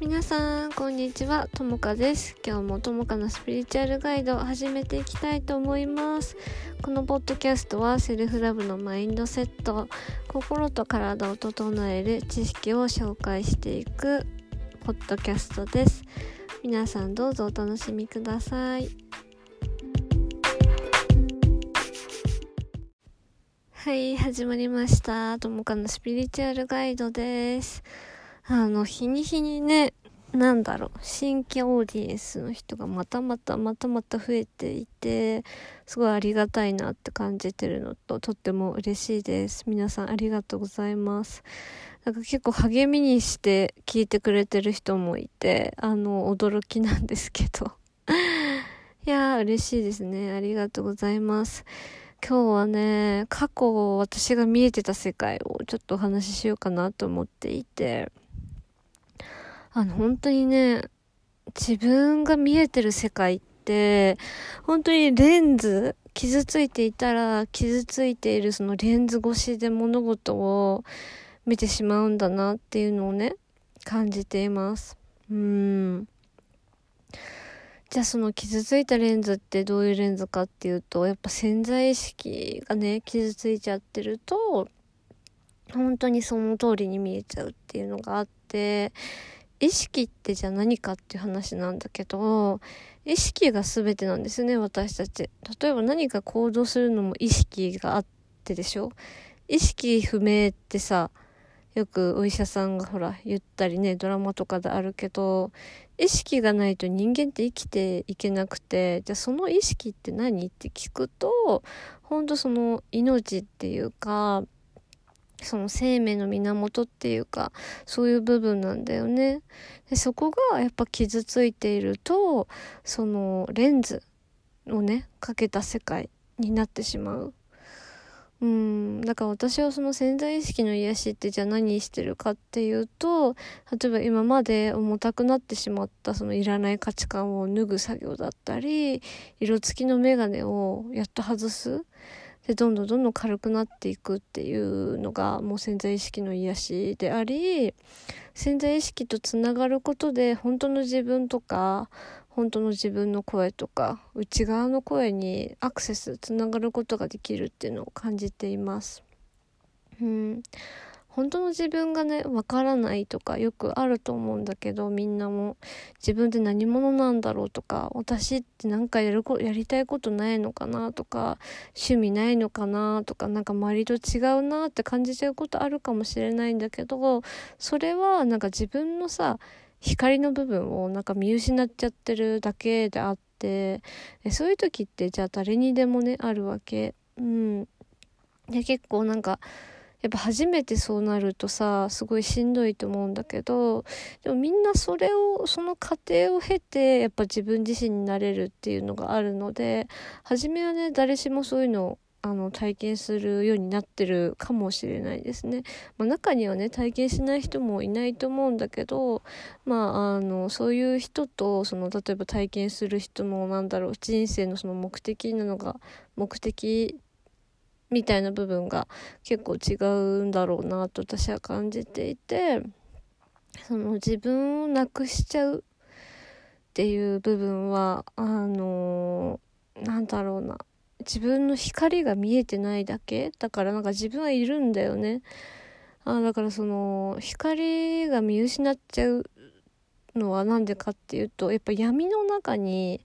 皆さんこんにちは。ともかです。今日もともかのスピリチュアルガイドを始めていきたいと思います。このポッドキャストはセルフラブのマインドセット心と体を整える知識を紹介していくポッドキャストです。皆さんどうぞお楽しみください。はい始まりました。ともかのスピリチュアルガイドです。あの、日に日にね、なんだろう、新規オーディエンスの人がまたまたまたまた増えていて、すごいありがたいなって感じてるのと、とっても嬉しいです。皆さんありがとうございます。なんか結構励みにして聞いてくれてる人もいて、あの、驚きなんですけど。いやー、嬉しいですね。ありがとうございます。今日はね、過去私が見えてた世界をちょっとお話ししようかなと思っていて、あの、本当にね、自分が見えてる世界って、本当にレンズ、傷ついていたら、傷ついているそのレンズ越しで物事を見てしまうんだなっていうのをね、感じています。うん。じゃあその傷ついたレンズってどういうレンズかっていうと、やっぱ潜在意識がね、傷ついちゃってると、本当にその通りに見えちゃうっていうのがあって、意識ってじゃあ何かっていう話なんだけど、意識が全てなんですね、私たち。例えば何か行動するのも意識があってでしょ？意識不明ってさ、よくお医者さんがほら言ったりね、ドラマとかであるけど、意識がないと人間って生きていけなくて、じゃあその意識って何？って聞くと、ほんとその命っていうか、その生命の源っていうか、そういう部分なんだよね。でそこがやっぱ傷ついていると、そのレンズをね、かけた世界になってしまう。うん、だから私はその潜在意識の癒しってじゃあ何してるかっていうと、例えば今まで重たくなってしまったそのいらない価値観を脱ぐ作業だったり、色付きのメガネをやっと外す。でどんどんどんどん軽くなっていくっていうのがもう潜在意識の癒しであり潜在意識とつながることで本当の自分とか本当の自分の声とか内側の声にアクセスつながることができるっていうのを感じています。うん本当の自分がね、わからないとかよくあると思うんだけど、みんなも自分って何者なんだろうとか、私って何かやるこ、やりたいことないのかなとか、趣味ないのかなとか、なんか周りと違うなって感じちゃうことあるかもしれないんだけど、それはなんか自分のさ、光の部分をなんか見失っちゃってるだけであって、そういう時ってじゃあ誰にでもね、あるわけ。うん。で、結構なんか、やっぱ初めてそうなるとさ、すごいしんどいと思うんだけど、でもみんなそれを、その過程を経て、やっぱ自分自身になれるっていうのがあるので、初めはね、誰しもそういうのをあの体験するようになってるかもしれないですね。まあ、中にはね体験しない人もいないと思うんだけど、まあ、あのそういう人とその例えば体験する人のなんだろう人生のその目的なのが目的みたいな部分が結構違うんだろうなと私は感じていてその自分をなくしちゃうっていう部分はあのー、なんだろうな。自分の光が見えてないだけ？だからなんか自分はいるんだよね。あだからその光が見失っちゃうのは何でかっていうとやっぱ闇の中に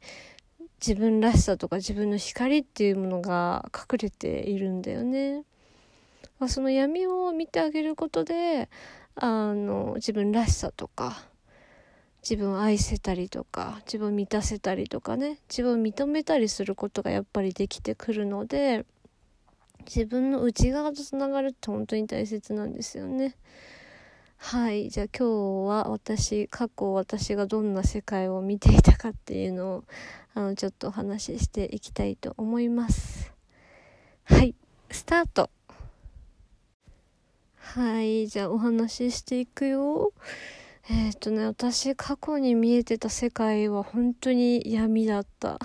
自分らしさとか自分の光っていうものが隠れているんだよね。まあ、その闇を見てあげることであの自分らしさとか自分を愛せたりとか自分を満たせたりとかね自分を認めたりすることがやっぱりできてくるので自分の内側とつながるって本当に大切なんですよね。はい。じゃあ今日は私、過去私がどんな世界を見ていたかっていうのを、あの、ちょっとお話ししていきたいと思います。はい。スタート。はい。じゃあお話ししていくよ。えっ、とね、私過去に見えてた世界は本当に闇だった。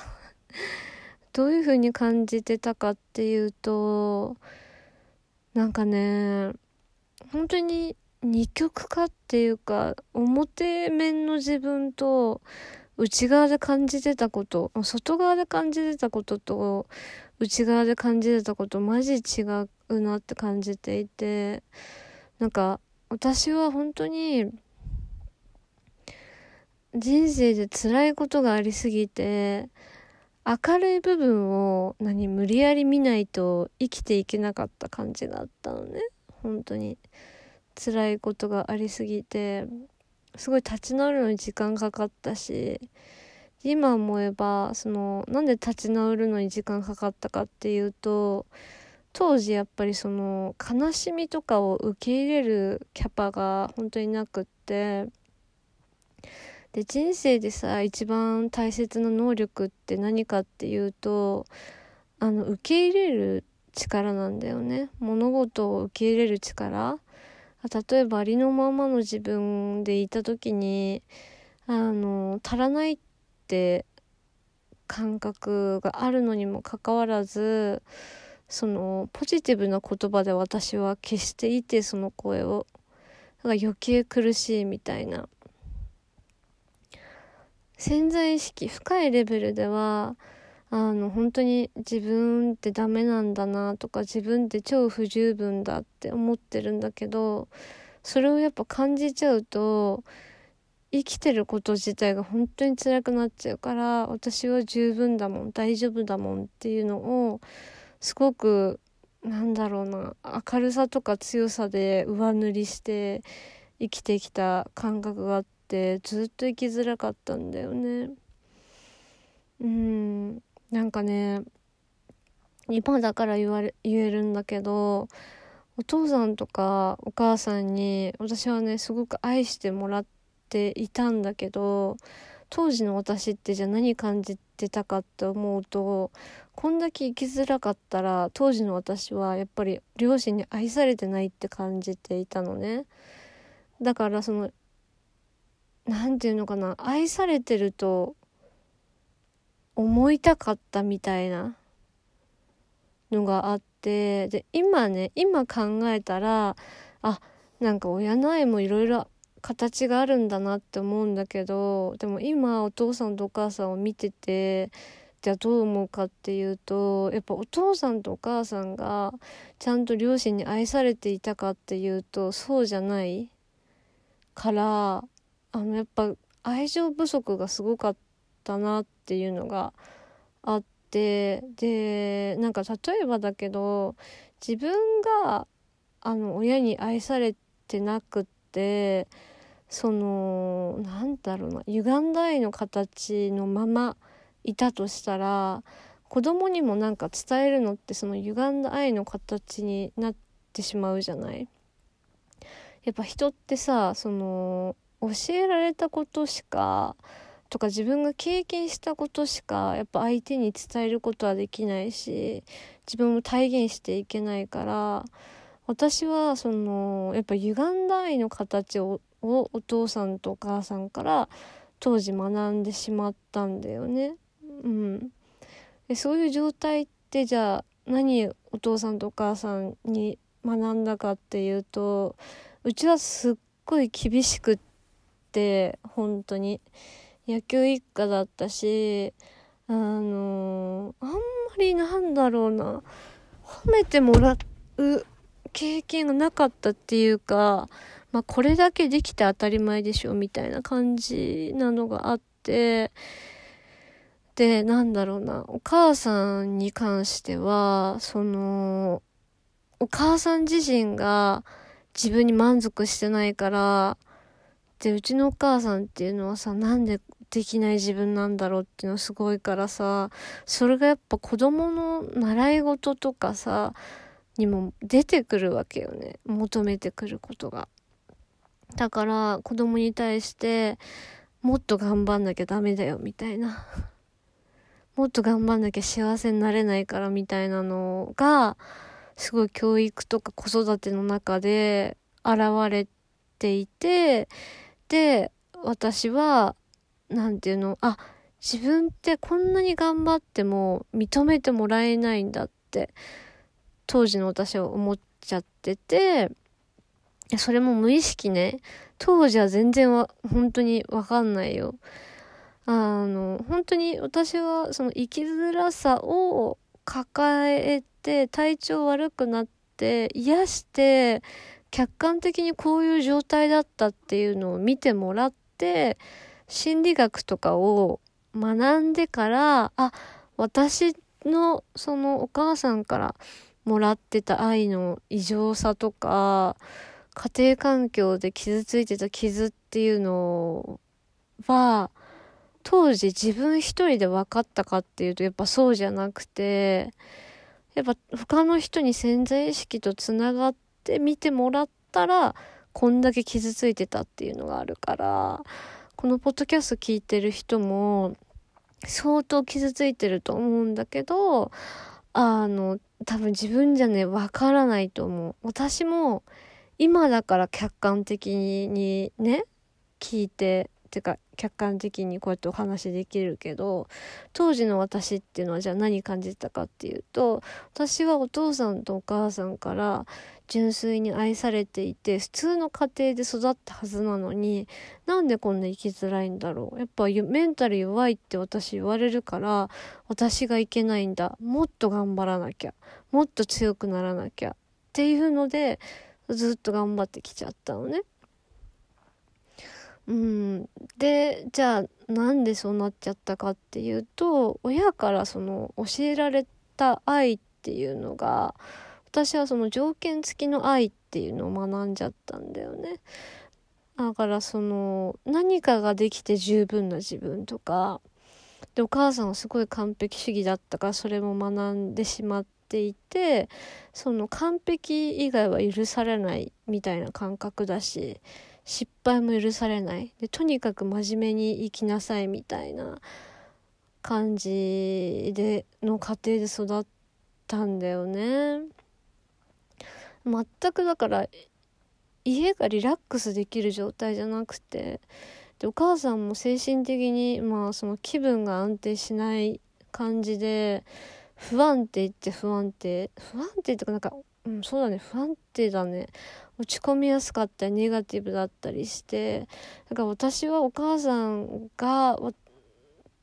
どういう風に感じてたかっていうと、なんかね、本当に二極化っていうか表面の自分と内側で感じてたこと外側で感じてたことと内側で感じてたことマジ違うなって感じていてなんか私は本当に人生で辛いことがありすぎて明るい部分を何無理やり見ないと生きていけなかった感じがあったのね。本当に。辛いことがありすぎてすごい立ち直るのに時間かかったし今思えばそのなんで立ち直るのに時間かかったかっていうと当時やっぱりその悲しみとかを受け入れるキャパが本当になくってで人生でさ一番大切な能力って何かっていうとあの受け入れる力なんだよね。物事を受け入れる力。例えばありのままの自分でいた時にあの足らないって感覚があるのにもかかわらずそのポジティブな言葉で私は消していてその声をだか余計苦しいみたいな。潜在意識深いレベルではあの本当に自分ってダメなんだなとか自分って超不十分だって思ってるんだけどそれをやっぱ感じちゃうと生きてること自体が本当に辛くなっちゃうから私は十分だもん大丈夫だもんっていうのをすごくなんだろうな明るさとか強さで上塗りして生きてきた感覚があってずっと生きづらかったんだよね。うん。なんかね今だから言われ言えるんだけどお父さんとかお母さんに私はねすごく愛してもらっていたんだけど当時の私ってじゃあ何感じてたかって思うとこんだけ生きづらかったら当時の私はやっぱり両親に愛されてないって感じていたのね。だからその何て言うのかな愛されてると思いたかったみたいなのがあってで今ね今考えたらあなんか親の愛もいろいろ形があるんだなって思うんだけどでも今お父さんとお母さんを見ててじゃあどう思うかっていうとやっぱお父さんとお母さんがちゃんと両親に愛されていたかっていうとそうじゃないからあのやっぱ愛情不足がすごかったなってていうのがあってでなんか例えばだけど自分があの親に愛されてなくってそのなんだろうな歪んだ愛の形のままいたとしたら子供にもなんか伝えるのってその歪んだ愛の形になってしまうじゃない？やっぱ人ってさその教えられたことしかとか自分が経験したことしかやっぱ相手に伝えることはできないし自分も体現していけないから私はそのやっぱ歪んだ愛の形をお父さんとお母さんから当時学んでしまったんだよね。うん、でそういう状態ってじゃあ何お父さんとお母さんに学んだかっていうとうちはすっごい厳しくって本当に野球一家だったしあのあんまりなんだろうな。褒めてもらう経験がなかったっていうかまあこれだけできて当たり前でしょみたいな感じなのがあってで、なんだろうな、お母さんに関しては、その、お母さん自身が自分に満足してないから、で、うちのお母さんっていうのはさ、なんでできない自分なんだろうっていうのはすごいからさ、それがやっぱ子供の習い事とかさ、にも出てくるわけよね。求めてくることが。だから子供に対してもっと頑張んなきゃダメだよみたいな もっと頑張んなきゃ幸せになれないからみたいなのが、すごい教育とか子育ての中で現れていて、で、私は、なんていうの、あ、自分ってこんなに頑張っても認めてもらえないんだって、当時の私は思っちゃってて、それも無意識ね。当時は全然は、本当にわかんないよ。あの、本当に私はその生きづらさを抱えて体調悪くなって癒して客観的にこういう状態だったっていうのを見てもらって心理学とかを学んでからあ私のそのお母さんからもらってた愛の異常さとか家庭環境で傷ついてた傷っていうのは当時自分一人で分かったかっていうとやっぱそうじゃなくてやっぱ他の人に潜在意識とつながって見てもらったらこんだけ傷ついてたっていうのがあるからこのポッドキャスト聞いてる人も相当傷ついてると思うんだけどあの多分自分じゃねわからないと思う。私も今だから客観的にね聞いてていうか客観的にこうやってお話できるけど当時の私っていうのはじゃあ何感じたかっていうと私はお父さんとお母さんから純粋に愛されていて普通の家庭で育ったはずなのになんでこんな生きづらいんだろう。やっぱメンタル弱いって私言われるから私がいけないんだ。もっと頑張らなきゃ。もっと強くならなきゃ。っていうのでずっと頑張ってきちゃったのね。うん、でじゃあなんでそうなっちゃったかっていうと親からその教えられた愛っていうのが私はその条件付きの愛っていうのを学んじゃったんだよね。だからその何かができて十分な自分とかでお母さんはすごい完璧主義だったからそれも学んでしまっていてその完璧以外は許されないみたいな感覚だし失敗も許されない。でとにかく真面目に生きなさいみたいな感じでの家庭で育ったんだよね。全くだから家がリラックスできる状態じゃなくてでお母さんも精神的にまあその気分が安定しない感じで不安定って不安定。不安定ってかなんかうんそうだね。不安定だね。落ち込みやすかったりネガティブだったりしてだから私はお母さんが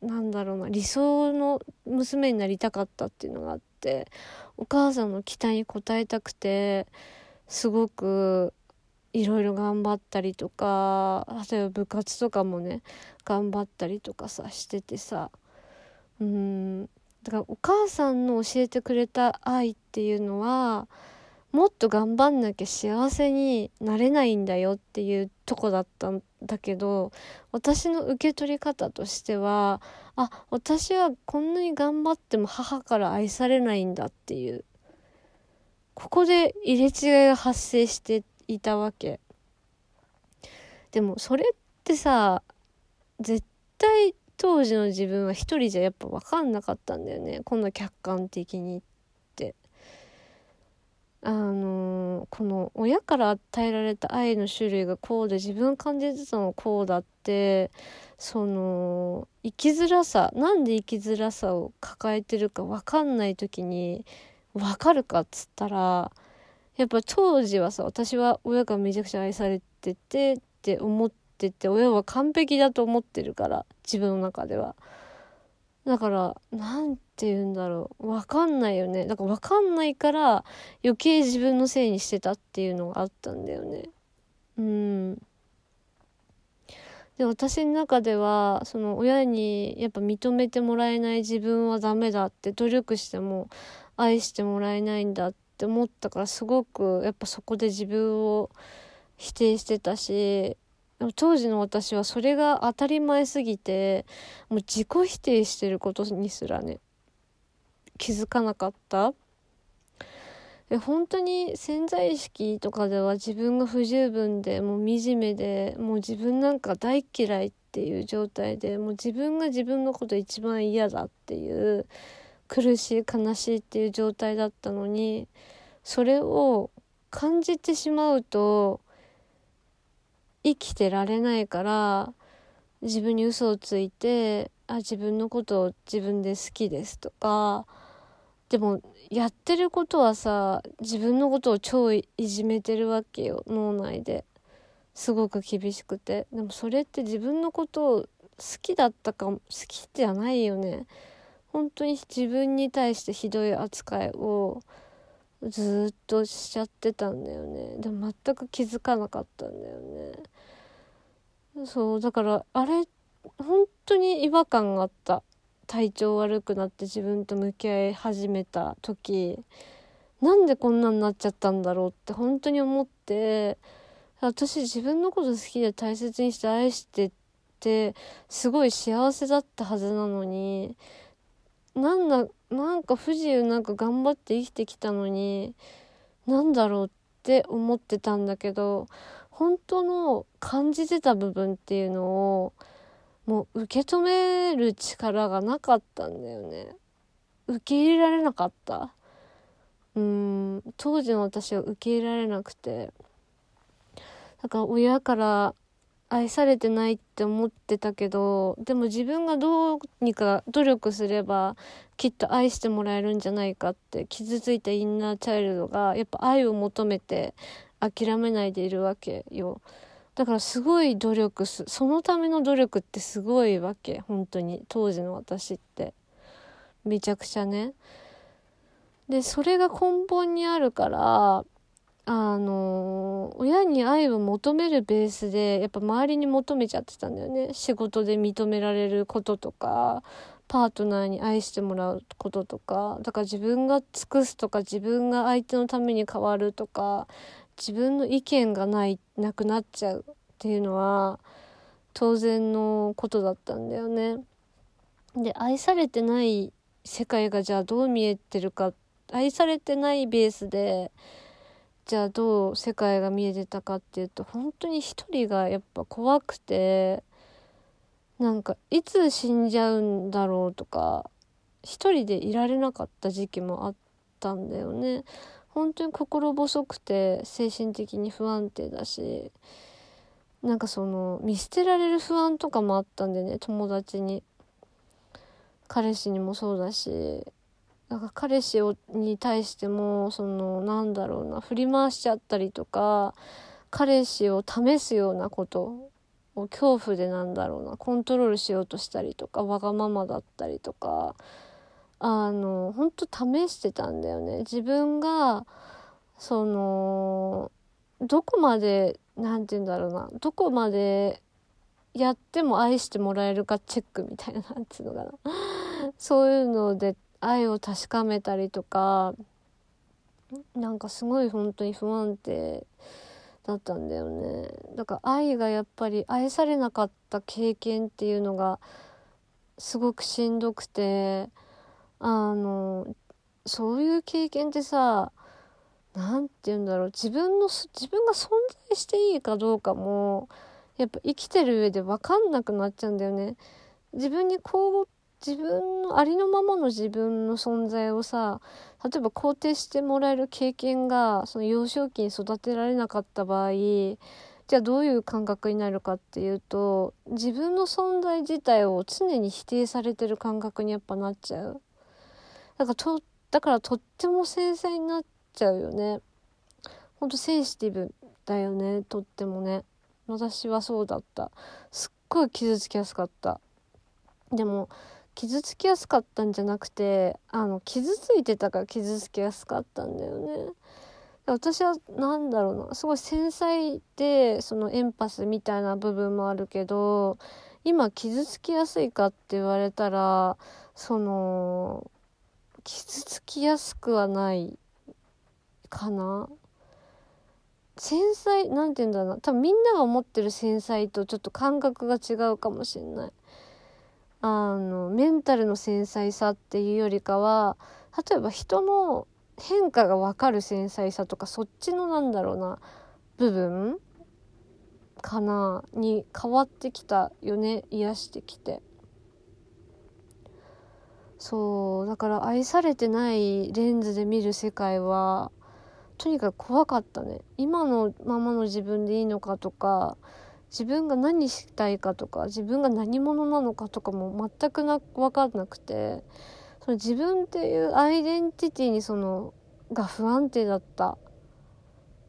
なんだろうな理想の娘になりたかったっていうのがあってお母さんの期待に応えたくてすごくいろいろ頑張ったりとか例えば部活とかもね頑張ったりとかさしててさうんだからお母さんの教えてくれた愛っていうのはもっと頑張んなきゃ幸せになれないんだよっていうとこだったんだけど私の受け取り方としてはあ私はこんなに頑張っても母から愛されないんだっていう。ここで入れ違いが発生していたわけ。でもそれってさ絶対当時の自分は一人じゃやっぱ分かんなかったんだよね。こんな客観的に。っあのー、この親から与えられた愛の種類がこうで自分感じてたのこうだってその生きづらさなんで生きづらさを抱えてるか分かんない時に分かるかっつったらやっぱ当時はさ私は親がめちゃくちゃ愛されててって思ってて親は完璧だと思ってるから自分の中では。だから、なんて言うんだろう。わかんないよね。だからわかんないから余計自分のせいにしてたっていうのがあったんだよね。うん。で、私の中では、その親にやっぱ認めてもらえない自分はダメだって努力しても愛してもらえないんだって思ったからすごくやっぱそこで自分を否定してたし当時の私はそれが当たり前すぎてもう自己否定してることにすらね気づかなかった。え本当に潜在意識とかでは自分が不十分でもう惨めでもう自分なんか大嫌いっていう状態でもう自分が自分のこと一番嫌だっていう苦しい悲しいっていう状態だったのにそれを感じてしまうと生きてられないから自分に嘘をついてあ自分のことを自分で好きですとかでもやってることはさ自分のことを超いじめてるわけよ脳内で。すごく厳しくて。でもそれって自分のことを好きだったか好きじゃないよね。本当に自分に対してひどい扱いをずっとしちゃってたんだよね。でも全く気づかなかったんだよね。そうだからあれ本当に違和感があった。体調悪くなって自分と向き合い始めた時。なんでこんなになっちゃったんだろうって本当に思って。私自分のこと好きで大切にして愛してってすごい幸せだったはずなのになんだなんか不自由なんか頑張って生きてきたのになんだろうって思ってたんだけど本当の感じてた部分っていうのをもう受け止める力がなかったんだよね。受け入れられなかった。うん当時の私は受け入れられなくて。だから親から愛されてないって思ってたけどでも自分がどうにか努力すればきっと愛してもらえるんじゃないかって傷ついたインナーチャイルドがやっぱ愛を求めて諦めないでいるわけよ。だからすごい努力すそのための努力ってすごいわけ本当に当時の私って。めちゃくちゃね。でそれが根本にあるからあの親に愛を求めるベースでやっぱ周りに求めちゃってたんだよね仕事で認められることとかパートナーに愛してもらうこととかだから自分が尽くすとか自分が相手のために変わるとか自分の意見がないなくなっちゃうっていうのは当然のことだったんだよね。で愛されてない世界がじゃあどう見えてるか愛されてないベースでじゃあどう世界が見えてたかっていうと本当に一人がやっぱ怖くてなんかいつ死んじゃうんだろうとか一人でいられなかった時期もあったんだよね。本当に心細くて精神的に不安定だしなんかその見捨てられる不安とかもあったんでね友達に彼氏にもそうだしなんか彼氏をに対してもそのなんだろうな振り回しちゃったりとか彼氏を試すようなことを恐怖でなんだろうなコントロールしようとしたりとかわがままだったりとかあの本当試してたんだよね。自分がそのどこまで何て言うんだろうなどこまでやっても愛してもらえるかチェックみたいななんつうのかな。そういうので愛を確かめたりとかなんかすごい本当に不安定だったんだよねだから愛がやっぱり愛されなかった経験っていうのがすごくしんどくてあのそういう経験ってさ何て言うんだろう自分の自分が存在していいかどうかもやっぱ生きてる上で分かんなくなっちゃうんだよね。自分にこう自分のありのままの自分の存在をさ例えば肯定してもらえる経験がその幼少期に育てられなかった場合じゃあどういう感覚になるかっていうと自分の存在自体を常に否定されてる感覚にやっぱなっちゃう。だからとだからとっても繊細になっちゃうよね。ほんとセンシティブだよねとってもね。私はそうだった。すっごい傷つきやすかった。でも傷つきやすかったんじゃなくてあの傷ついてたから傷つきやすかったんだよね。私は何だろうな。すごい繊細でそのエンパスみたいな部分もあるけど今傷つきやすいかって言われたらその傷つきやすくはないかな。繊細なんて言うんだろうな。多分みんなが思ってる繊細とちょっと感覚が違うかもしんない。あのメンタルの繊細さっていうよりかは例えば人の変化が分かる繊細さとかそっちのなんだろうな部分かなに変わってきたよね癒してきて。そうだから愛されてないレンズで見る世界はとにかく怖かったね。今のままの自分でいいのかとか自分が何したいかとか自分が何者なのかとかも全くな分かんなくてその自分っていうアイデンティティにそのが不安定だった。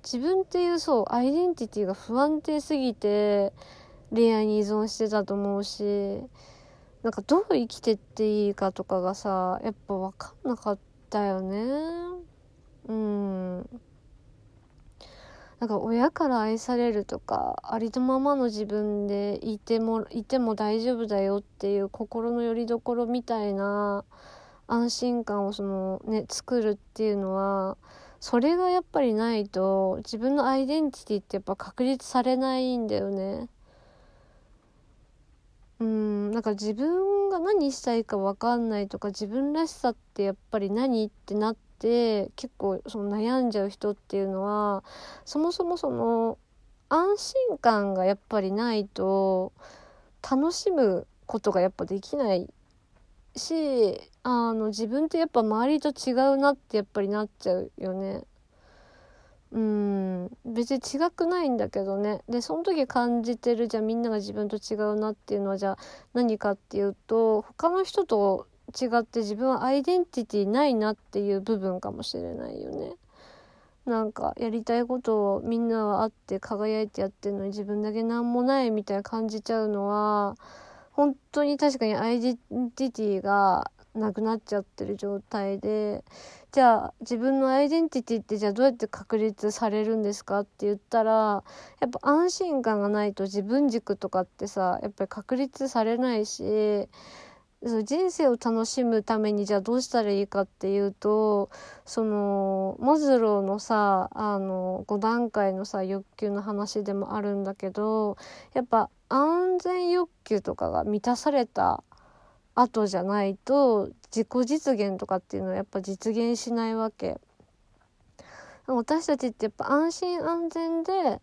自分っていうそうアイデンティティが不安定すぎて恋愛に依存してたと思うしなんかどう生きてっていいかとかがさやっぱ分かんなかったよね。うん。なんか親から愛されるとかありのままの自分でいてもいても大丈夫だよっていう心の拠り所みたいな安心感をそのね作るっていうのはそれがやっぱりないと自分のアイデンティティってやっぱ確立されないんだよね。うんなんか自分が何したいか分かんないとか自分らしさってやっぱり何ってなって結構その悩んじゃう人っていうのはそもそもその安心感がやっぱりないと楽しむことがやっぱできないしあの自分ってやっぱ周りと違うなってやっぱりなっちゃうよね。うん別に違くないんだけどねでその時感じてるじゃあみんなが自分と違うなっていうのはじゃあ何かっていうと他の人と違って自分はアイデンティティないなっていう部分かもしれないよね。なんかやりたいことをみんなはあって輝いてやってるのに自分だけ何もないみたいな感じちゃうのは本当に確かにアイデンティティがなくなっちゃってる状態でじゃあ自分のアイデンティティってじゃあどうやって確立されるんですかって言ったらやっぱ安心感がないと自分軸とかってさやっぱり確立されないしそ人生を楽しむためにじゃあどうしたらいいかっていうとそのマズローのさあの5段階のさ欲求の話でもあるんだけどやっぱ安全欲求とかが満たされた後じゃないと自己実現とかっていうのはやっぱ実現しないわけ。私たちってやっぱ安心安全で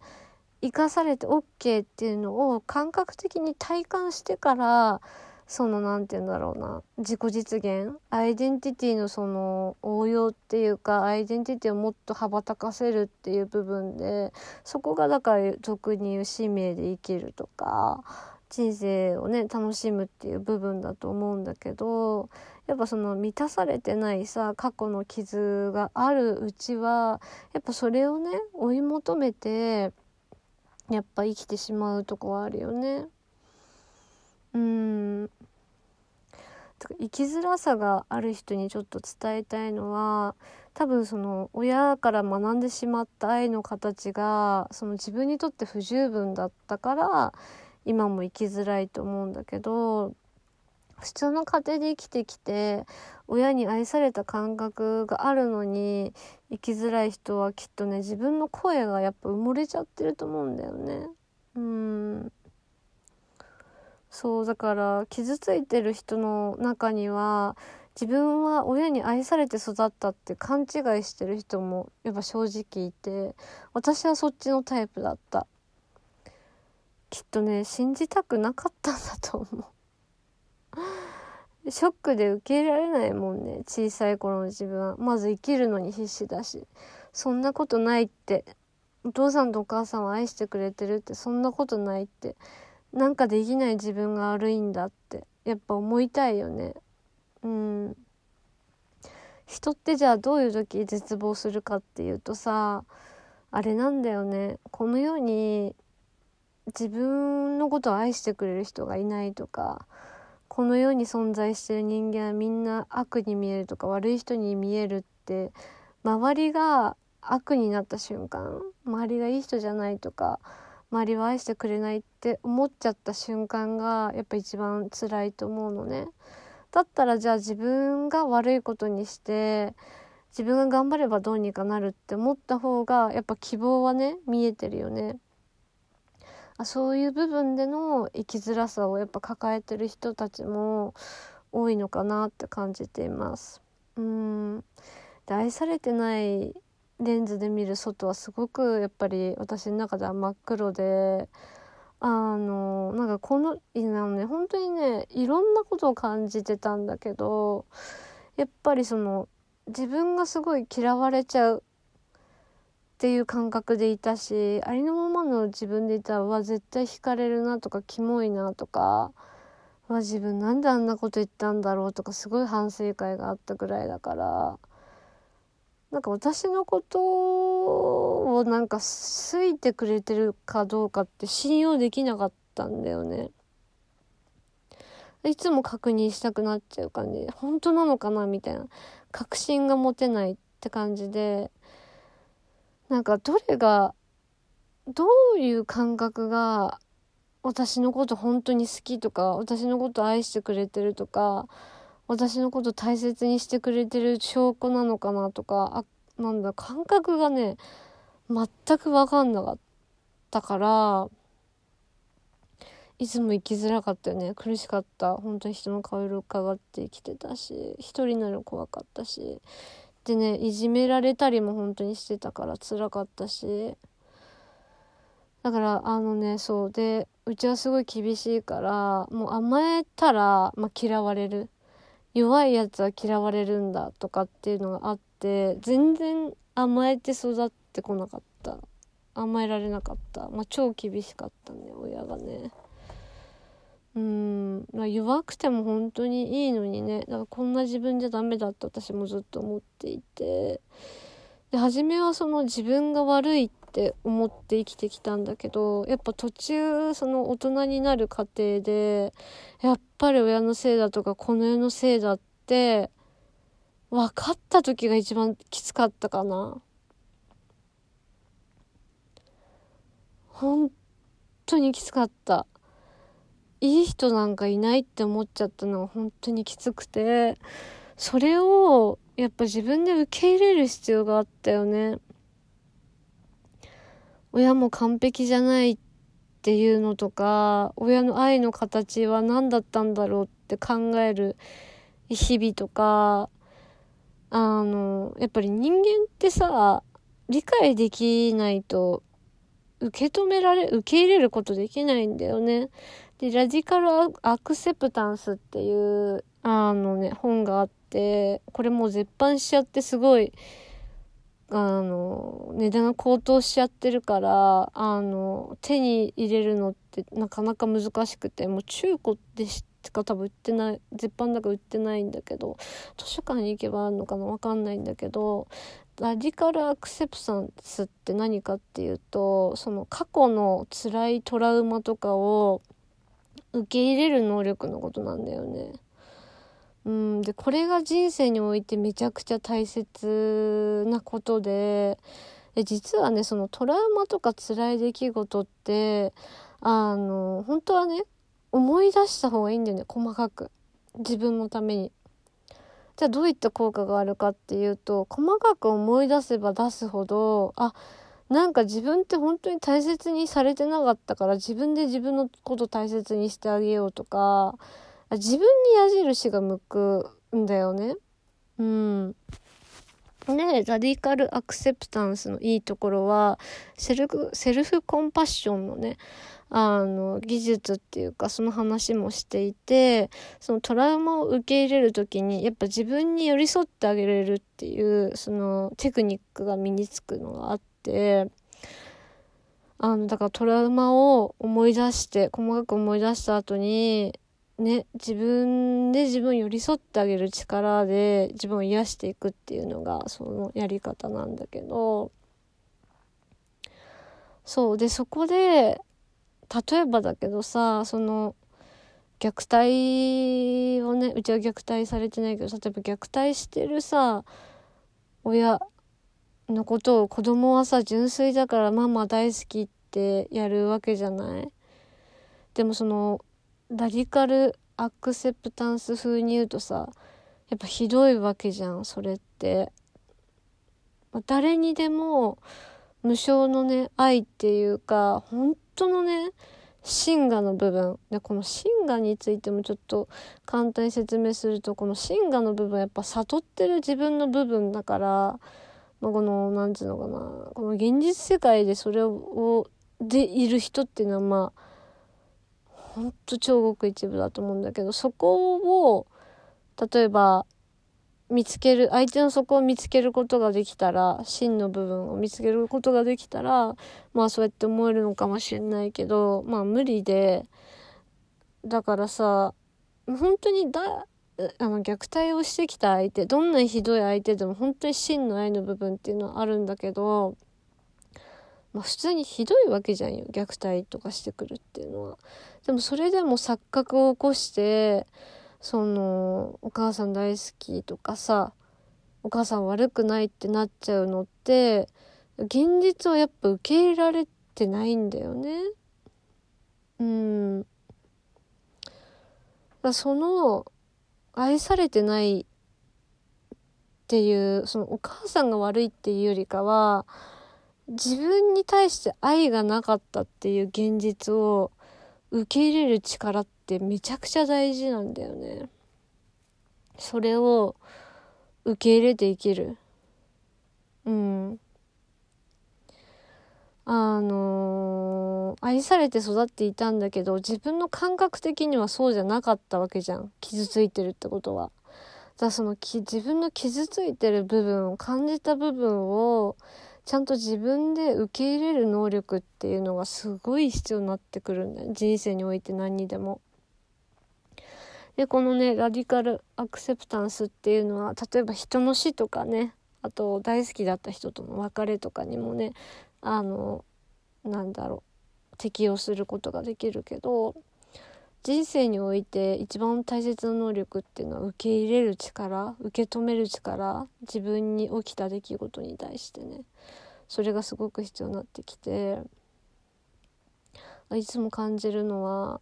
生かされて OK っていうのを感覚的に体感してからその何て言うんだろうな。自己実現。アイデンティティのその応用っていうかアイデンティティをもっと羽ばたかせるっていう部分でそこがだから俗に言う使命で生きるとか人生をね楽しむっていう部分だと思うんだけどやっぱその満たされてないさ過去の傷があるうちはやっぱそれをね追い求めてやっぱ生きてしまうとこはあるよね。うん。生きづらさがある人にちょっと伝えたいのは多分その親から学んでしまった愛の形がその自分にとって不十分だったから今も生きづらいと思うんだけど普通の家庭で生きてきて親に愛された感覚があるのに生きづらい人はきっとね自分の声がやっぱ埋もれちゃってると思うんだよね。うんそうだから傷ついてる人の中には自分は親に愛されて育ったって勘違いしてる人もやっぱ正直いて私はそっちのタイプだった。きっとね信じたくなかったんだと思う。ショックで受け入れられないもんね小さい頃の自分は。まず生きるのに必死だし。そんなことないって。お父さんとお母さんを愛してくれてるって。そんなことないって。なんかできない自分が悪いんだってやっぱ思いたいよね。うん。人ってじゃあどういう時絶望するかっていうとさあれなんだよね。この世に自分のことを愛してくれる人がいないとかこの世に存在してる人間はみんな悪に見えるとか悪い人に見えるって周りが悪になった瞬間周りがいい人じゃないとか周りは愛してくれないって思っちゃった瞬間がやっぱ一番辛いと思うのね。だったらじゃあ自分が悪いことにして自分が頑張ればどうにかなるって思った方がやっぱ希望はね見えてるよね。あそういう部分での生きづらさをやっぱ抱えてる人たちも多いのかなって感じています。うんで愛されてないレンズで見る外はすごくやっぱり私の中では真っ黒であのなんかこのいなのね本当にねいろんなことを感じてたんだけどやっぱりその自分がすごい嫌われちゃうっていう感覚でいたしありのままの自分でいたらわ絶対惹かれるなとかキモいなとかわ自分なんであんなこと言ったんだろうとかすごい反省会があったぐらいだからなんか私のことをなんか好いてくれてるかどうかって信用できなかったんだよね。いつも確認したくなっちゃう感じ。本当なのかなみたいな。確信が持てないって感じで。なんかどれがどういう感覚が私のこと本当に好きとか私のこと愛してくれてるとか私のこと大切にしてくれてる証拠なのかなとかあなんだ感覚がね全く分かんなかったからいつも生きづらかったよね。苦しかった。本当に人の顔色伺って生きてたし一人になる怖かったし。でねいじめられたりも本当にしてたから辛かったし。だからあのねそう。でうちはすごい厳しいからもう甘えたら、まあ、嫌われる。弱いやつは嫌われるんだとかっていうのがあって全然甘えて育ってこなかった。甘えられなかった、まあ、超厳しかったね親がね。うん、まあ、弱くても本当にいいのにね。だからこんな自分じゃダメだって私もずっと思っていて。で初めはその自分が悪いっって思って生きてきたんだけどやっぱ途中その大人になる過程でやっぱり親のせいだとかこの世のせいだって分かった時が一番きつかったかな。本当にきつかった。いい人なんかいないって思っちゃったのは本当にきつくて、それをやっぱ自分で受け入れる必要があったよね。親も完璧じゃないっていうのとか、親の愛の形は何だったんだろうって考える日々とか、あの、やっぱり人間ってさ、理解できないと受け止められ、受け入れることできないんだよね。で、ラジカルアクセプタンスっていう、あのね、本があって、これもう絶版しちゃってすごい、あの、値段が高騰しちゃってるから、あの、手に入れるのってなかなか難しくて、もう中古でしか多分売ってない、絶版だから売ってないんだけど、図書館に行けばあるのかなわかんないんだけど、ラディカルアクセプタンスって何かっていうと、その過去の辛いトラウマとかを、受け入れる能力のことなんだよね。うん、でこれが人生においてめちゃくちゃ大切なことでで実はねそのトラウマとか辛い出来事ってあの本当はね思い出した方がいいんだよね細かく自分のために。じゃあどういった効果があるかっていうと細かく思い出せば出すほどあなんか自分って本当に大切にされてなかったから自分で自分のこと大切にしてあげようとか自分に矢印が向くんだよね。うん。で、ラディカルアクセプタンスのいいところは、セルフ、セルフコンパッションのね、あの、技術っていうか、その話もしていて、そのトラウマを受け入れる時に、やっぱ自分に寄り添ってあげれるっていう、そのテクニックが身につくのがあって、あの、だからトラウマを思い出して、細かく思い出した後に、ね、自分で自分寄り添ってあげる力で自分を癒していくっていうのがそのやり方なんだけど、そう。で、そこで、例えばだけどさ、その、虐待をね、うちは虐待されてないけど、例えば虐待してるさ、親のことを子供はさ、純粋だからママ大好きってやるわけじゃない？でもその、ラディカルアクセプタンス風に言うとさ、やっぱひどいわけじゃん、それって。誰にでも無償のね、愛っていうか、本当のね、真我の部分。で、この真我についてもちょっと簡単に説明すると、この真我の部分やっぱ悟ってる自分の部分だから、まあ、この、なんつうのかな、この現実世界でそれを、でいる人っていうのはまあ、ほんと超ごく一部だと思うんだけど、そこを、例えば、見つける、相手の底を見つけることができたら、真の部分を見つけることができたら、まあそうやって思えるのかもしれないけど、まあ無理で、だからさ、本当にだあの虐待をしてきた相手どんなひどい相手でも本当に真の愛の部分っていうのはあるんだけど、まあ、普通にひどいわけじゃんよ虐待とかしてくるっていうのは。でもそれでも錯覚を起こしてそのお母さん大好きとかさお母さん悪くないってなっちゃうのって現実をやっぱ受け入れられてないんだよね。うん。だその愛されてないっていうそのお母さんが悪いっていうよりかは自分に対して愛がなかったっていう現実を受け入れる力ってめちゃくちゃ大事なんだよね。それを受け入れて生きる。うん。あのー、愛されて育っていたんだけど、自分の感覚的にはそうじゃなかったわけじゃん。傷ついてるってことは。だそのき、自分の傷ついてる部分を感じた部分を、ちゃんと自分で受け入れる能力っていうのがすごい必要になってくるんだよ。人生において何にでも。で、このね、ラディカルアクセプタンスっていうのは、例えば人の死とかね、あと大好きだった人との別れとかにもね、あの、なんだろう、適用することができるけど、人生において一番大切な能力っていうのは受け入れる力受け止める力自分に起きた出来事に対してね。それがすごく必要になってきていつも感じるのは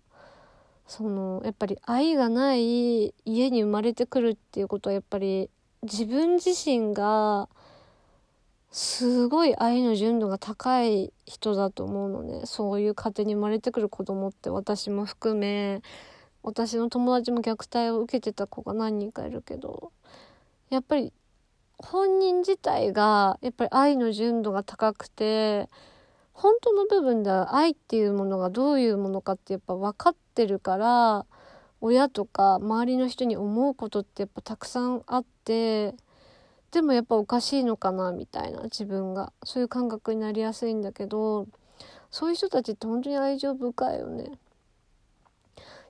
そのやっぱり愛がない家に生まれてくるっていうことはやっぱり自分自身がすごい愛の純度が高い人だと思うのね。そういう家庭に生まれてくる子供って私も含め私の友達も虐待を受けてた子が何人かいるけどやっぱり本人自体がやっぱり愛の純度が高くて本当の部分では愛っていうものがどういうものかってやっぱ分かってるから親とか周りの人に思うことってやっぱたくさんあってでもやっぱおかしいのかなみたいな自分がそういう感覚になりやすいんだけどそういう人たちって本当に愛情深いよね。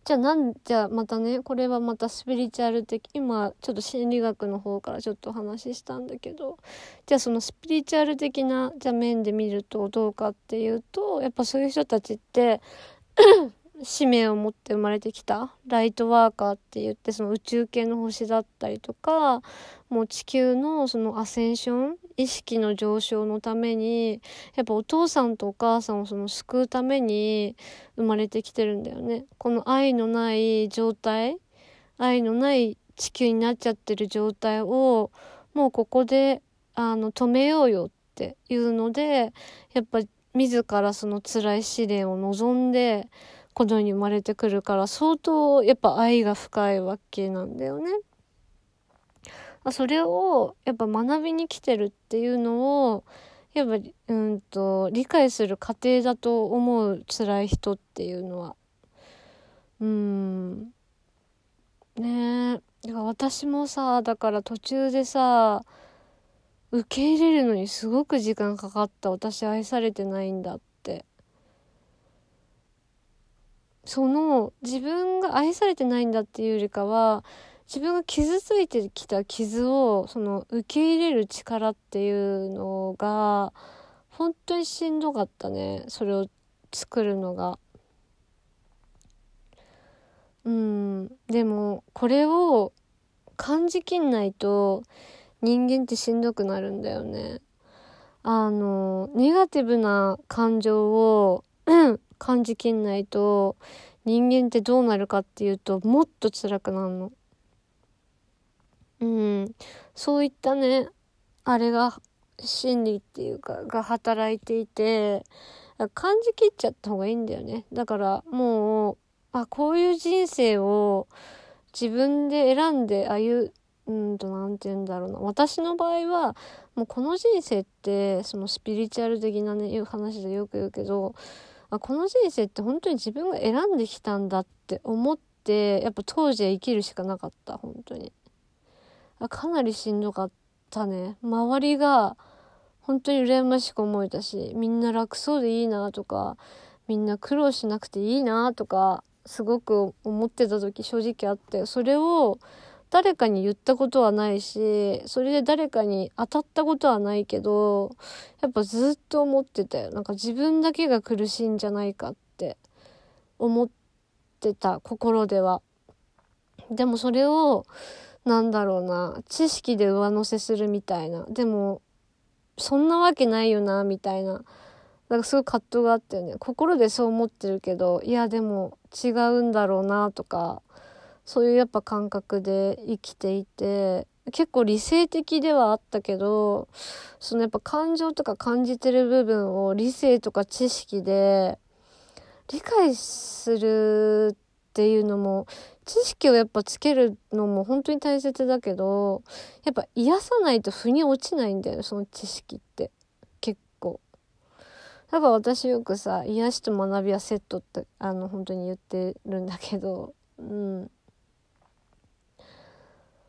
じゃあなんじゃあまたねこれはまたスピリチュアル的今ちょっと心理学の方からちょっとお話ししたんだけどじゃあそのスピリチュアル的なじゃ面で見るとどうかっていうとやっぱそういう人たちって使命を持って生まれてきたライトワーカーって言ってその宇宙系の星だったりとかもう地球のそのアセンション意識の上昇のためにやっぱお父さんとお母さんをその救うために生まれてきてるんだよね。この愛のない状態愛のない地球になっちゃってる状態をもうここであの止めようよっていうのでやっぱ自らその辛い試練を望んでこの世に生まれてくるから相当やっぱ愛が深いわけなんだよね。それをやっぱ学びに来てるっていうのをやっぱうんと理解する過程だと思う辛い人っていうのは。うん。ねえ。私もさだから途中でさ受け入れるのにすごく時間かかった。私愛されてないんだってその自分が愛されてないんだっていうよりかは自分が傷ついてきた傷をその受け入れる力っていうのが本当にしんどかったねそれを作るのが。うんでもこれを感じきんないと人間ってしんどくなるんだよね。あのネガティブな感情を感じきんないと人間ってどうなるかっていうともっと辛くなるの。うん。そういったね、あれが心理っていうかが働いていて感じきっちゃった方がいいんだよね。だからもう、あ、こういう人生を自分で選んで歩うんと、なんて言うんだろうな。私の場合は、もうこの人生って、そのスピリチュアル的なね、いう話でよく言うけど、あこの人生って本当に自分が選んできたんだって思ってやっぱ当時は生きるしかなかった本当に。あかなりしんどかったね。周りが本当に羨ましく思えたしみんな楽そうでいいなとかみんな苦労しなくていいなとかすごく思ってた時正直あってそれを誰かに言ったことはないしそれで誰かに当たったことはないけどやっぱずっと思ってたよ。なんか自分だけが苦しいんじゃないかって思ってた心では。でもそれをなんだろうな知識で上乗せするみたいな。でもそんなわけないよなみたいな。だかすごい葛藤があったよね。心でそう思ってるけどいやでも違うんだろうなとかそういうやっぱ感覚で生きていて結構理性的ではあったけどそのやっぱ感情とか感じてる部分を理性とか知識で理解するっていうのも知識をやっぱつけるのも本当に大切だけどやっぱ癒さないと腑に落ちないんだよその知識って。結構。だから私よくさ癒しと学びはセットってあの本当に言ってるんだけど。うん。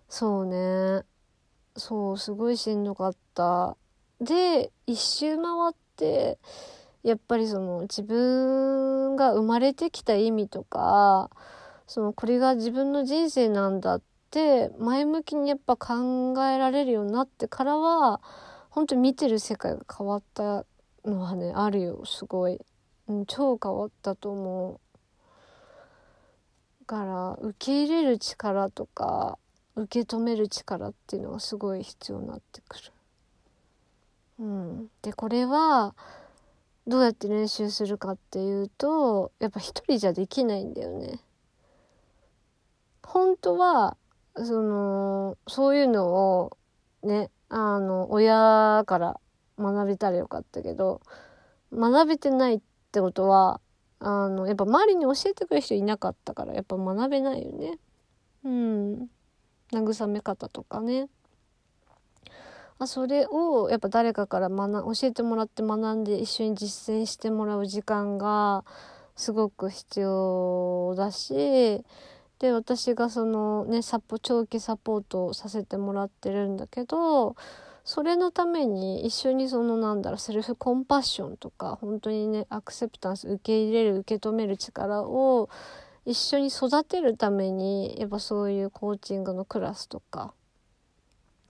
そうね。そうすごいしんどかった。で一周回ってやっぱりその自分が生まれてきた意味とかそのこれが自分の人生なんだって前向きにやっぱ考えられるようになってからは本当に見てる世界が変わったのはねあるよすごい、うん、超変わったと思う。から受け入れる力とか受け止める力っていうのがすごい必要になってくる。うん、でこれはどうやって練習するかっていうとやっぱ一人じゃできないんだよね。本当はそのそういうのをねあの親から学べたらよかったけど学べてないってことはあのやっぱ周りに教えてくれる人いなかったからやっぱ学べないよね。うん慰め方とかね。あそれをやっぱ誰かから学教えてもらって学んで一緒に実践してもらう時間がすごく必要だしで私がそのねサポ長期サポートをさせてもらってるんだけどそれのために一緒にそのなんだろうセルフコンパッションとか本当にねアクセプタンス受け入れる受け止める力を一緒に育てるためにやっぱそういうコーチングのクラスとか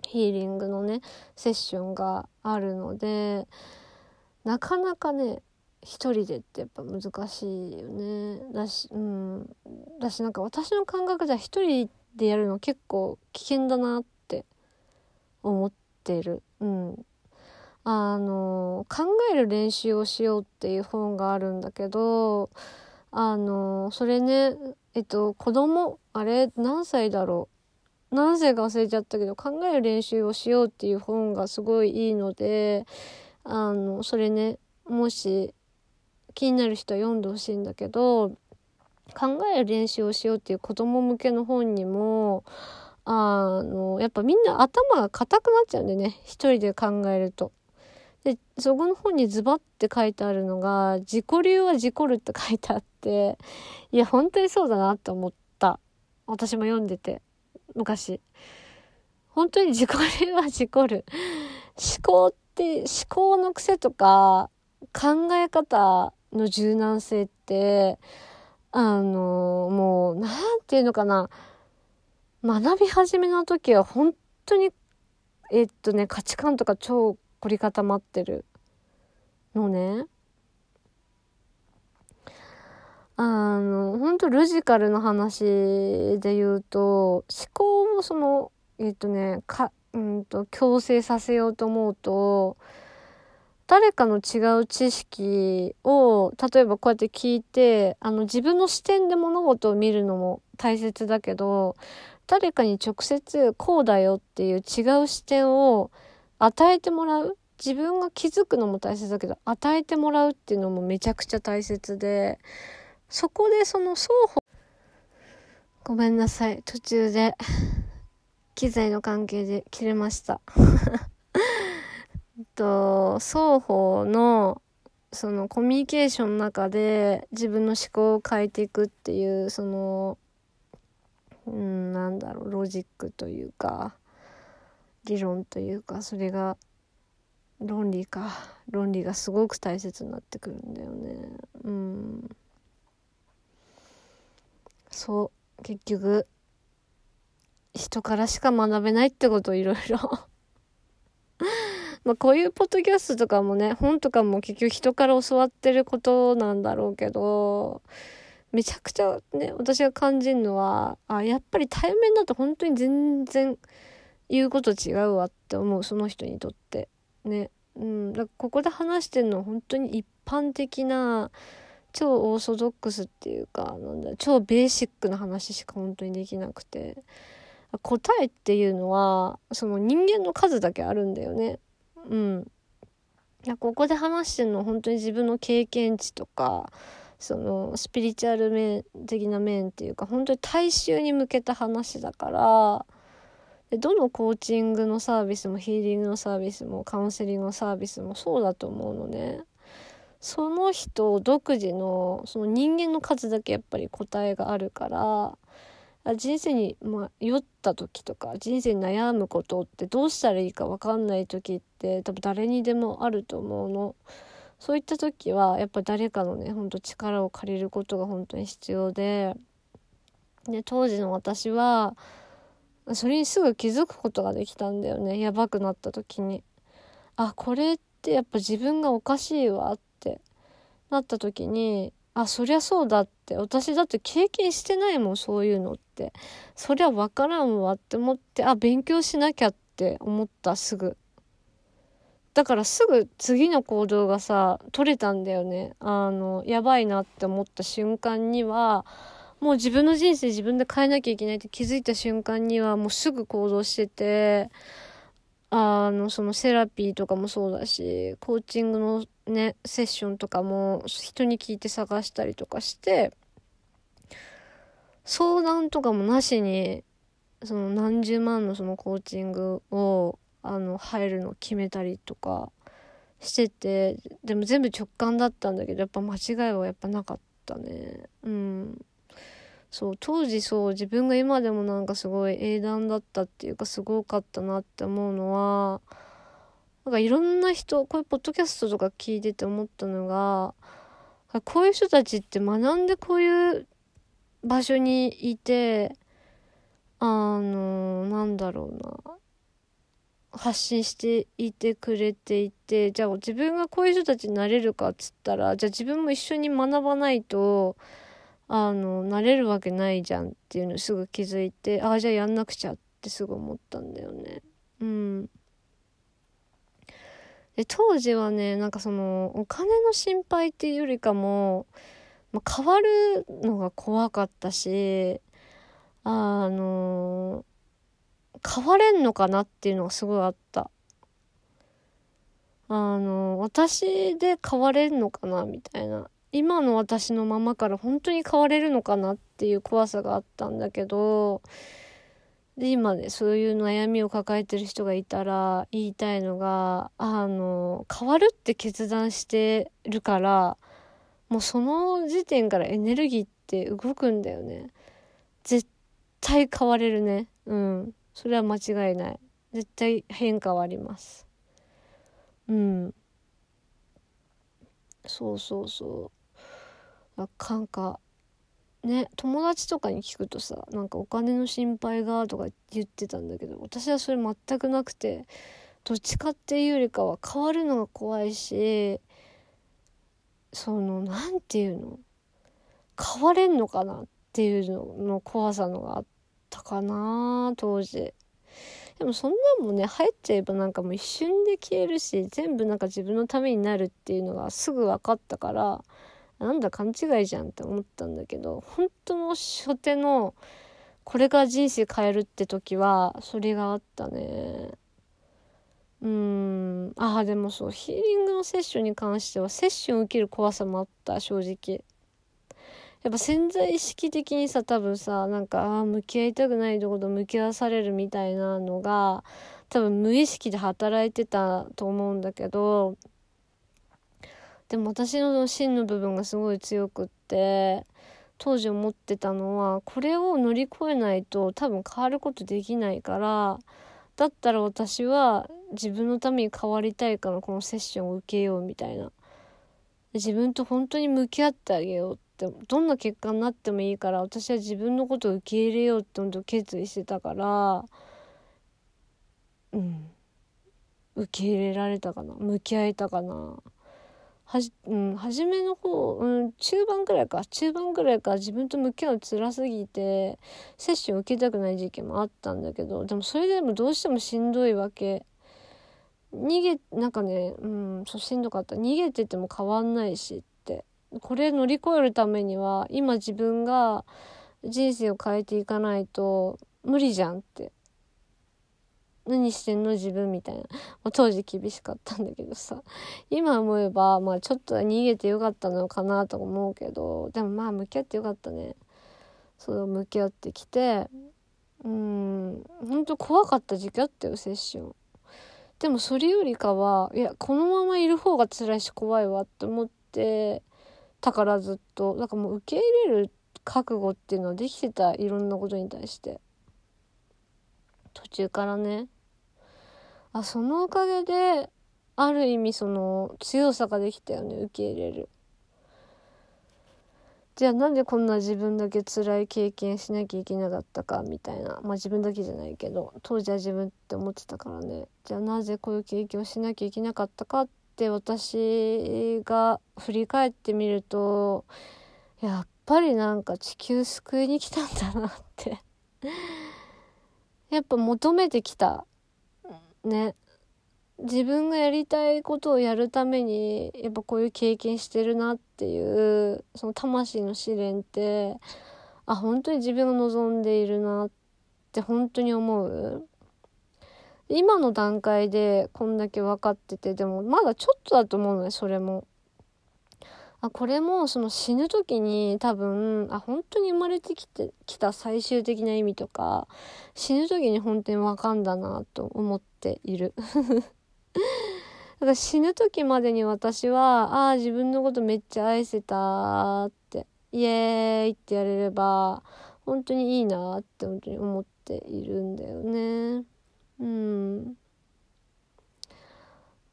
ヒーリングのねセッションがあるのでなかなかね一人でってやっぱ難しいよね。だしうん。だしなんか私の感覚では一人でやるの結構危険だなって思ってる。うん。あの考える練習をしようっていう本があるんだけどあの、それね、えっと、子供、あれ、何歳だろう。何歳か忘れちゃったけど、考える練習をしようっていう本がすごいいいので、あの、それね、もし気になる人は読んでほしいんだけど、考える練習をしようっていう子供向けの本にも、あの、やっぱみんな頭が硬くなっちゃうんでね、一人で考えると。で、そこの本にズバって書いてあるのが、自己流は事故るって書いてあって、いや、本当にそうだなって思った。私も読んでて、昔。本当に自己流は事故る。思考って、思考の癖とか、考え方の柔軟性って、あの、もう、なんていうのかな。学び始めの時は本当に、えっとね、価値観とか超凝り固まってるのね。あの、本当ロジカルの話で言うと、思考をその、えっ、とね、か、うんと、強制させようと思うと、誰かの違う知識を、例えばこうやって聞いて、あの、自分の視点で物事を見るのも大切だけど、誰かに直接こうだよっていう違う視点を与えてもらう？自分が気づくのも大切だけど与えてもらうっていうのもめちゃくちゃ大切でそこでその双方ごめんなさい。途中で機材の関係で切れました。と双方のそのコミュニケーションの中で自分の思考を変えていくっていうそのうんなんだろうロジックというか。理論というかそれが論理か。論理がすごく大切になってくるんだよね。うん。そう。結局人からしか学べないってことをいろいろ。まあこういうポッドキャストとかもね本とかも結局人から教わってることなんだろうけどめちゃくちゃね私が感じるのはあやっぱり対面だと本当に全然言うこと違うわって思うその人にとって。ね。うん。だからここで話してるのは本当に一般的な超オーソドックスっていうかなんだ超ベーシックな話しか本当にできなくて。答えっていうのはその人間の数だけあるんだよね。うん。ここで話してるのは本当に自分の経験値とかそのスピリチュアル面的な面っていうか本当に大衆に向けた話だからでどのコーチングのサービスもヒーリングのサービスもカウンセリングのサービスもそうだと思うのね。その人独自のその人間の数だけやっぱり答えがあるから人生に、まあ、酔った時とか人生に悩むことってどうしたらいいか分かんない時って多分誰にでもあると思うの。そういった時はやっぱ誰かのねほんと力を借りることが本当に必要でで当時の私はそれにすぐ気づくことができたんだよね。やばくなった時に。あこれってやっぱ自分がおかしいわって。なった時にあそりゃそうだって。私だって経験してないもんそういうのって。そりゃ分からんわって思ってあ勉強しなきゃって思ったすぐ。だからすぐ次の行動がさ取れたんだよね。あのやばいなって思った瞬間にはもう自分の人生自分で変えなきゃいけないって気づいた瞬間にはもうすぐ行動しててあのそのセラピーとかもそうだしコーチングのねセッションとかも人に聞いて探したりとかして相談とかもなしにその何十万のそのコーチングをあの入るのを決めたりとかしててでも全部直感だったんだけどやっぱ間違いはやっぱなかったね。うん。そう当時そう自分が今でもなんかすごい英断だったっていうかすごかったなって思うのはなんかいろんな人こういうポッドキャストとか聞いてて思ったのがこういう人たちって学んでこういう場所にいてあのなんだろうな発信していてくれていてじゃあ自分がこういう人たちになれるかっつったらじゃあ自分も一緒に学ばないとあのなれるわけないじゃんっていうのすぐ気づいてああじゃあやんなくちゃってすぐ思ったんだよね。うん、で当時はねなんかそのお金の心配っていうよりかも、まあ、変わるのが怖かったしあの変われんのかなっていうのがすごいあった。あの、私で変われんのかなみたいな。今の私のままから本当に変われるのかなっていう怖さがあったんだけど、で、今ね、そういう悩みを抱えてる人がいたら言いたいのが、あの、変わるって決断してるから、もうその時点からエネルギーって動くんだよね。絶対変われるね。うん。それは間違いない絶対変化はありますうんそうそうそうなんかね友達とかに聞くとさなんかお金の心配がとか言ってたんだけど私はそれ全くなくてどっちかっていうよりかは変わるのが怖いしその何て言うの？変われんのかなっていうのの怖さのがあったかな当時。でもそんなんもね入っちゃえばなんかもう一瞬で消えるし全部なんか自分のためになるっていうのがすぐ分かったからなんだ勘違いじゃんって思ったんだけど本当の初手のこれが人生変えるって時はそれがあったね。うん。ああでもそうヒーリングのセッションに関してはセッション受ける怖さもあった正直。やっぱ潜在意識的にさ多分さなんかあ向き合いたくないとこと向き合わされるみたいなのが多分無意識で働いてたと思うんだけどでも私の芯の部分がすごい強くって当時思ってたのはこれを乗り越えないと多分変わることできないからだったら私は自分のために変わりたいからこのセッションを受けようみたいな。自分と本当に向き合ってあげようってどんな結果になってもいいから私は自分のことを受け入れようって本当決意してたからうん。受け入れられたかな。向き合えたかな。はじ、うん、初めの方、うん、中盤ぐらいか。中盤ぐらいか自分と向き合う辛すぎてセッション受けたくない時期もあったんだけどでもそれでもどうしてもしんどいわけ。逃げなんかねうんそうしんどかった。逃げてても変わんないしって。これ乗り越えるためには今自分が人生を変えていかないと無理じゃんって。何してんの自分みたいな、まあ、当時厳しかったんだけどさ。今思えばまあちょっと逃げてよかったのかなと思うけど。でもまあ向き合ってよかったね。そう向き合ってきて。うん。本当怖かった時期あったよセッション。でもそれよりかはいやこのままいる方が辛いし怖いわって思ってたからずっと。だかもう受け入れる覚悟っていうのはできてたいろんなことに対して。途中からね。あそのおかげである意味その強さができたよね受け入れる。じゃあなんでこんな自分だけ辛い経験しなきゃいけなかったかみたいな。まあ自分だけじゃないけど当時は自分って思ってたからね。じゃあなぜこういう経験をしなきゃいけなかったかって私が振り返ってみるとやっぱりなんか地球救いに来たんだなって。やっぱ求めてきたね自分がやりたいことをやるためにやっぱこういう経験してるなっていうその魂の試練ってあ本当に自分が望んでいるなって本当に思う今の段階でこんだけ分かっててでもまだちょっとだと思うのねそれも。あこれもその死ぬ時に多分あ本当に生まれてきてきた最終的な意味とか死ぬ時に本当に分かんだなと思っている。だから死ぬ時までに私はああ自分のことめっちゃ愛せたってイエーイってやれれば本当にいいなって本当に思っているんだよね。うん。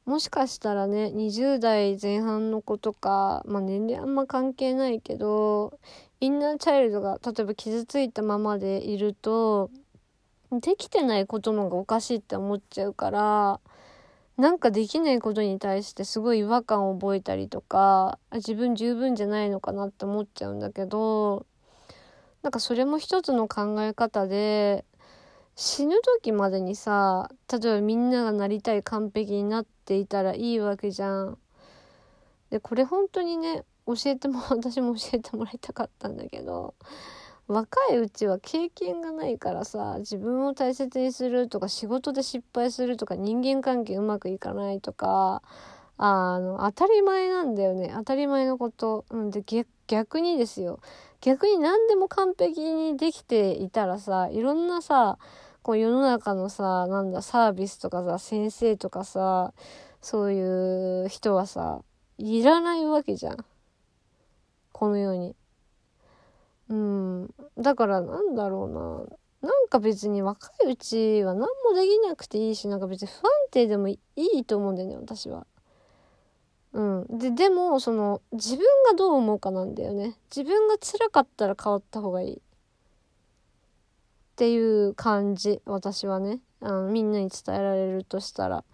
もしかしたらね20代前半の子とか、まあ、年齢あんま関係ないけどインナーチャイルドが例えば傷ついたままでいるとできてないことの方がおかしいって思っちゃうからなんかできないことに対してすごい違和感を覚えたりとか自分十分じゃないのかなって思っちゃうんだけどなんかそれも一つの考え方で死ぬ時までにさ例えばみんながなりたい完璧になっていたらいいわけじゃん。でこれ本当にね教えても私も教えてもらいたかったんだけど若いうちは経験がないからさ自分を大切にするとか仕事で失敗するとか人間関係うまくいかないとかあの当たり前なんだよね当たり前のこと。うんで逆にですよ逆に何でも完璧にできていたらさいろんなさこう世の中のさ、なんだ、サービスとかさ、先生とかさ、そういう人はさ、いらないわけじゃん。この世に。うん。だからなんだろうな。なんか別に若いうちは何もできなくていいし、なんか別に不安定でもいいと思うんだよね、私は。うん。で、でも、その、自分がどう思うかなんだよね。自分が辛かったら変わった方がいい。っていう感じ私はねあのみんなに伝えられるとしたら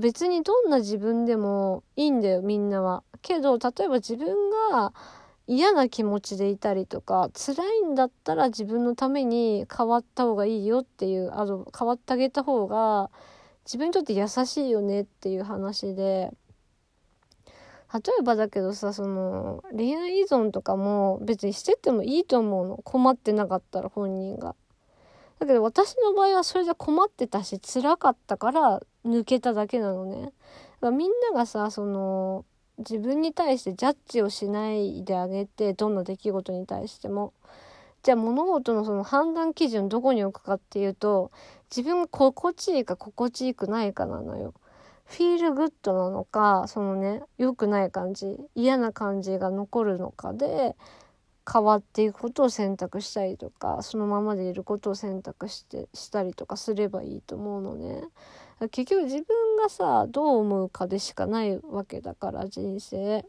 別にどんな自分でもいいんだよみんなはけど例えば自分が嫌な気持ちでいたりとか辛いんだったら自分のために変わった方がいいよっていうあの変わってあげた方が自分にとって優しいよねっていう話で例えばだけどさその恋愛依存とかも別にしてってもいいと思うの困ってなかったら本人が。だけど私の場合はそれじゃ困ってたし辛かったから抜けただけなのね。だからみんながさその自分に対してジャッジをしないであげてどんな出来事に対しても。じゃあ物事のその判断基準どこに置くかっていうと自分が心地いいか心地よくないかなのよ。フィールグッドなのかそのね良くない感じ嫌な感じが残るのかで変わっていくことを選択したりとかそのままでいることを選択してしたりとかすればいいと思うのね結局自分がさどう思うかでしかないわけだから人生。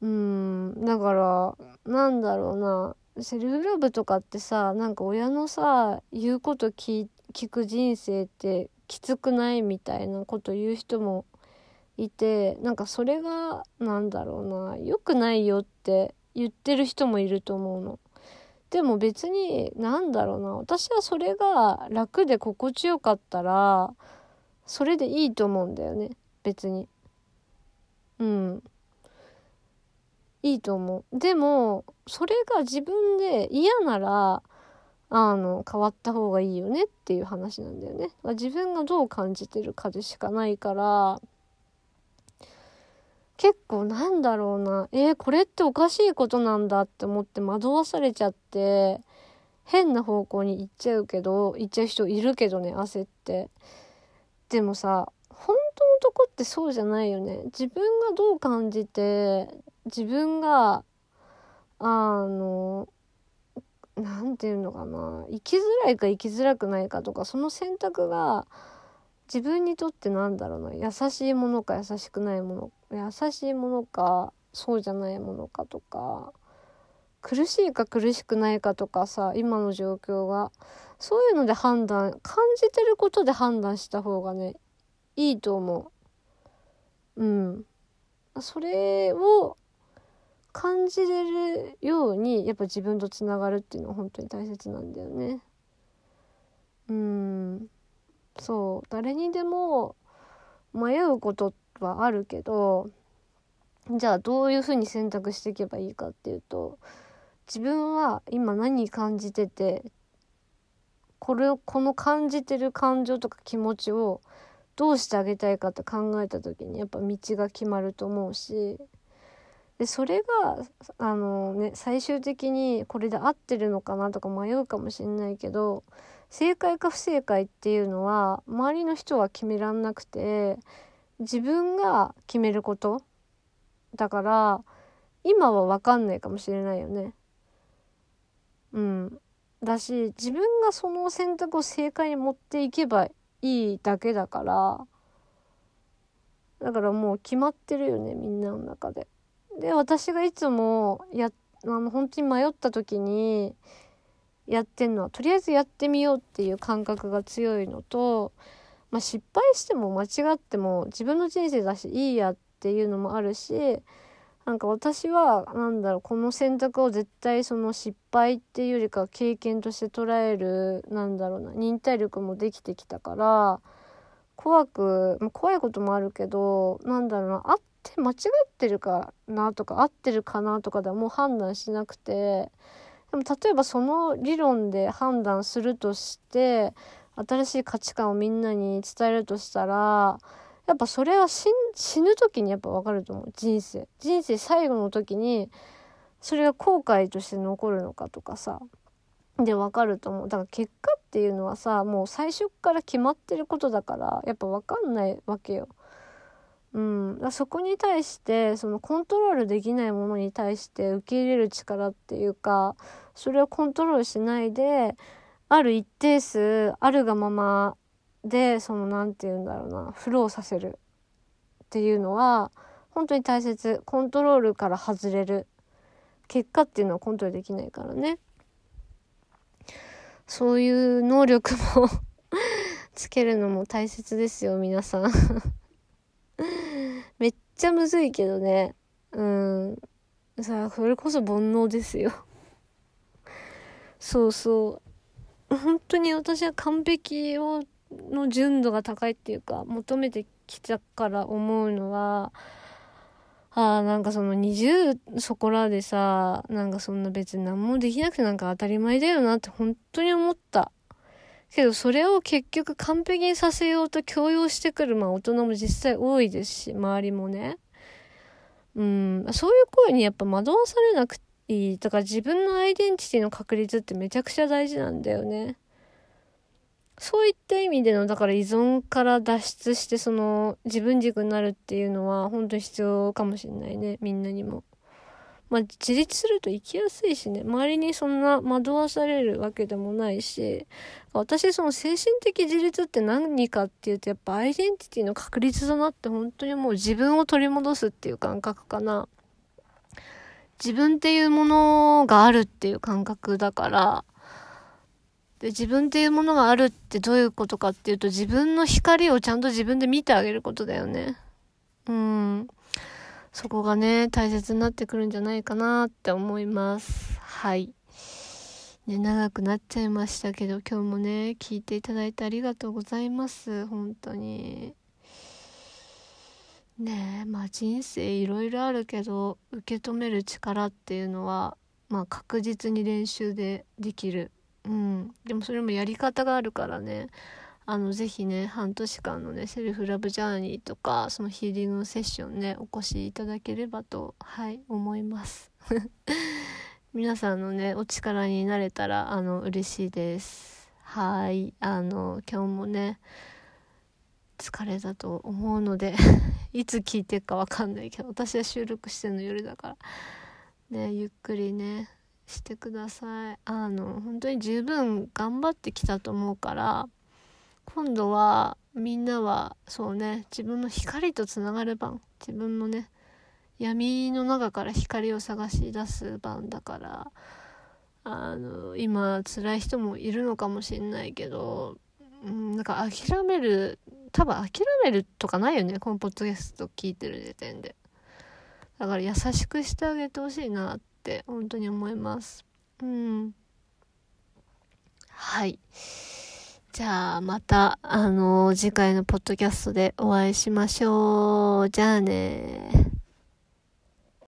うんだからなんだろうな。セルフラブとかってさなんか親のさ言うこと聞く人生ってきつくないみたいなこと言う人もいてなんかそれがなんだろうな。良くないよって言ってる人もいると思うの。でも別になんだろうな私はそれが楽で心地よかったらそれでいいと思うんだよね別に。うん。いいと思う。でもそれが自分で嫌ならあの変わった方がいいよねっていう話なんだよね。自分がどう感じてるかでしかないから結構なんだろうな、えー、これっておかしいことなんだって思って惑わされちゃって、変な方向に行っちゃうけど、行っちゃう人いるけどね、焦って。でもさ、本当のとこってそうじゃないよね。自分がどう感じて、自分が、あの、なんていうのかな、生きづらいか生きづらくないかとか、その選択が、自分にとってなんだろうな。優しいものか優しくないもの。優しいものかそうじゃないものかとか。苦しいか苦しくないかとかさ今の状況が。そういうので判断感じてることで判断した方がねいいと思う。うん。それを感じれるようにやっぱ自分とつながるっていうのは本当に大切なんだよね。うん。そう誰にでも迷うことはあるけどじゃあどういうふうに選択していけばいいかっていうと自分は今何感じててこれこの感じてる感情とか気持ちをどうしてあげたいかって考えた時にやっぱ道が決まると思うしでそれがあのね最終的にこれで合ってるのかなとか迷うかもしんないけど正解か不正解っていうのは周りの人は決めらんなくて自分が決めることだから今は分かんないかもしれないよね。うん。だし自分がその選択を正解に持っていけばいいだけだからだからもう決まってるよねみんなの中で。で私がいつもやあの本当に迷った時にやってんのはとりあえずやってみようっていう感覚が強いのと、まあ、失敗しても間違っても自分の人生だしいいやっていうのもあるしなんか私はなんだろうこの選択を絶対その失敗っていうよりか経験として捉えるなんだろうな忍耐力もできてきたから怖く、まあ、怖いこともあるけどなんだろうなあって間違ってるかなとか合ってるかなとかではもう判断しなくて。でも例えばその理論で判断するとして新しい価値観をみんなに伝えるとしたらやっぱそれは死ぬ時にやっぱ分かると思う。人生。人生最後の時にそれが後悔として残るのかとかさ。で分かると思う。だから結果っていうのはさもう最初から決まってることだからやっぱ分かんないわけよ。うん、だそこに対してそのコントロールできないものに対して受け入れる力っていうかそれをコントロールしないである一定数あるがままでその何て言うんだろうなフローさせる。っていうのは本当に大切。コントロールから外れる。結果っていうのはコントロールできないからね。そういう能力も つけるのも大切ですよ皆さん。めっちゃむずいけどね。うん。さあ、それこそ煩悩ですよ。そうそう。本当に私は完璧を、の純度が高いっていうか、求めてきたから思うのは、ああ、なんかその20そこらでさ、なんかそんな別に何もできなくてなんか当たり前だよなって本当に思った。けどそれを結局完璧にさせようと強要してくる、まあ大人も実際多いですし、周りもね。うん、そういう声にやっぱ惑わされなくていい。だか自分のアイデンティティの確立ってめちゃくちゃ大事なんだよね。そういった意味での、だから依存から脱出してその自分軸になるっていうのは本当に必要かもしれないね、みんなにも。まあ、自立すると生きやすいしね、周りにそんな惑わされるわけでもないし、私その精神的自立って何かっていうと、やっぱアイデンティティの確立だなって本当にもう自分を取り戻すっていう感覚かな。自分っていうものがあるっていう感覚だから、で、自分っていうものがあるってどういうことかっていうと、自分の光をちゃんと自分で見てあげることだよね。うん。そこがね、大切になってくるんじゃないかなって思います。はい。ね、長くなっちゃいましたけど、今日もね、聞いていただいてありがとうございます。本当に。ねえ、まあ人生いろいろあるけど、受け止める力っていうのは、まあ確実に練習でできる。うん。でもそれもやり方があるからね。あの、ぜひね、半年間のね、セルフラブジャーニーとか、そのヒーリングのセッションね、お越しいただければと、はい、思います。皆さんのね、お力になれたら、あの、嬉しいです。はい、あの、今日もね、疲れたと思うので いつ聞いてるかわかんないけど、私は収録してるの夜だから、ね、ゆっくりね、してください。あの、本当に十分頑張ってきたと思うから、今度はみんなはそうね自分の光とつながる番自分のね闇の中から光を探し出す番だからあの今辛い人もいるのかもしれないけど、うん、なんか諦める多分諦めるとかないよねこのポッドキャスト聞いてる時点で。だから優しくしてあげてほしいなって本当に思います。うん。はい。じゃあまた、あのー、次回のポッドキャストでお会いしましょう。じゃあね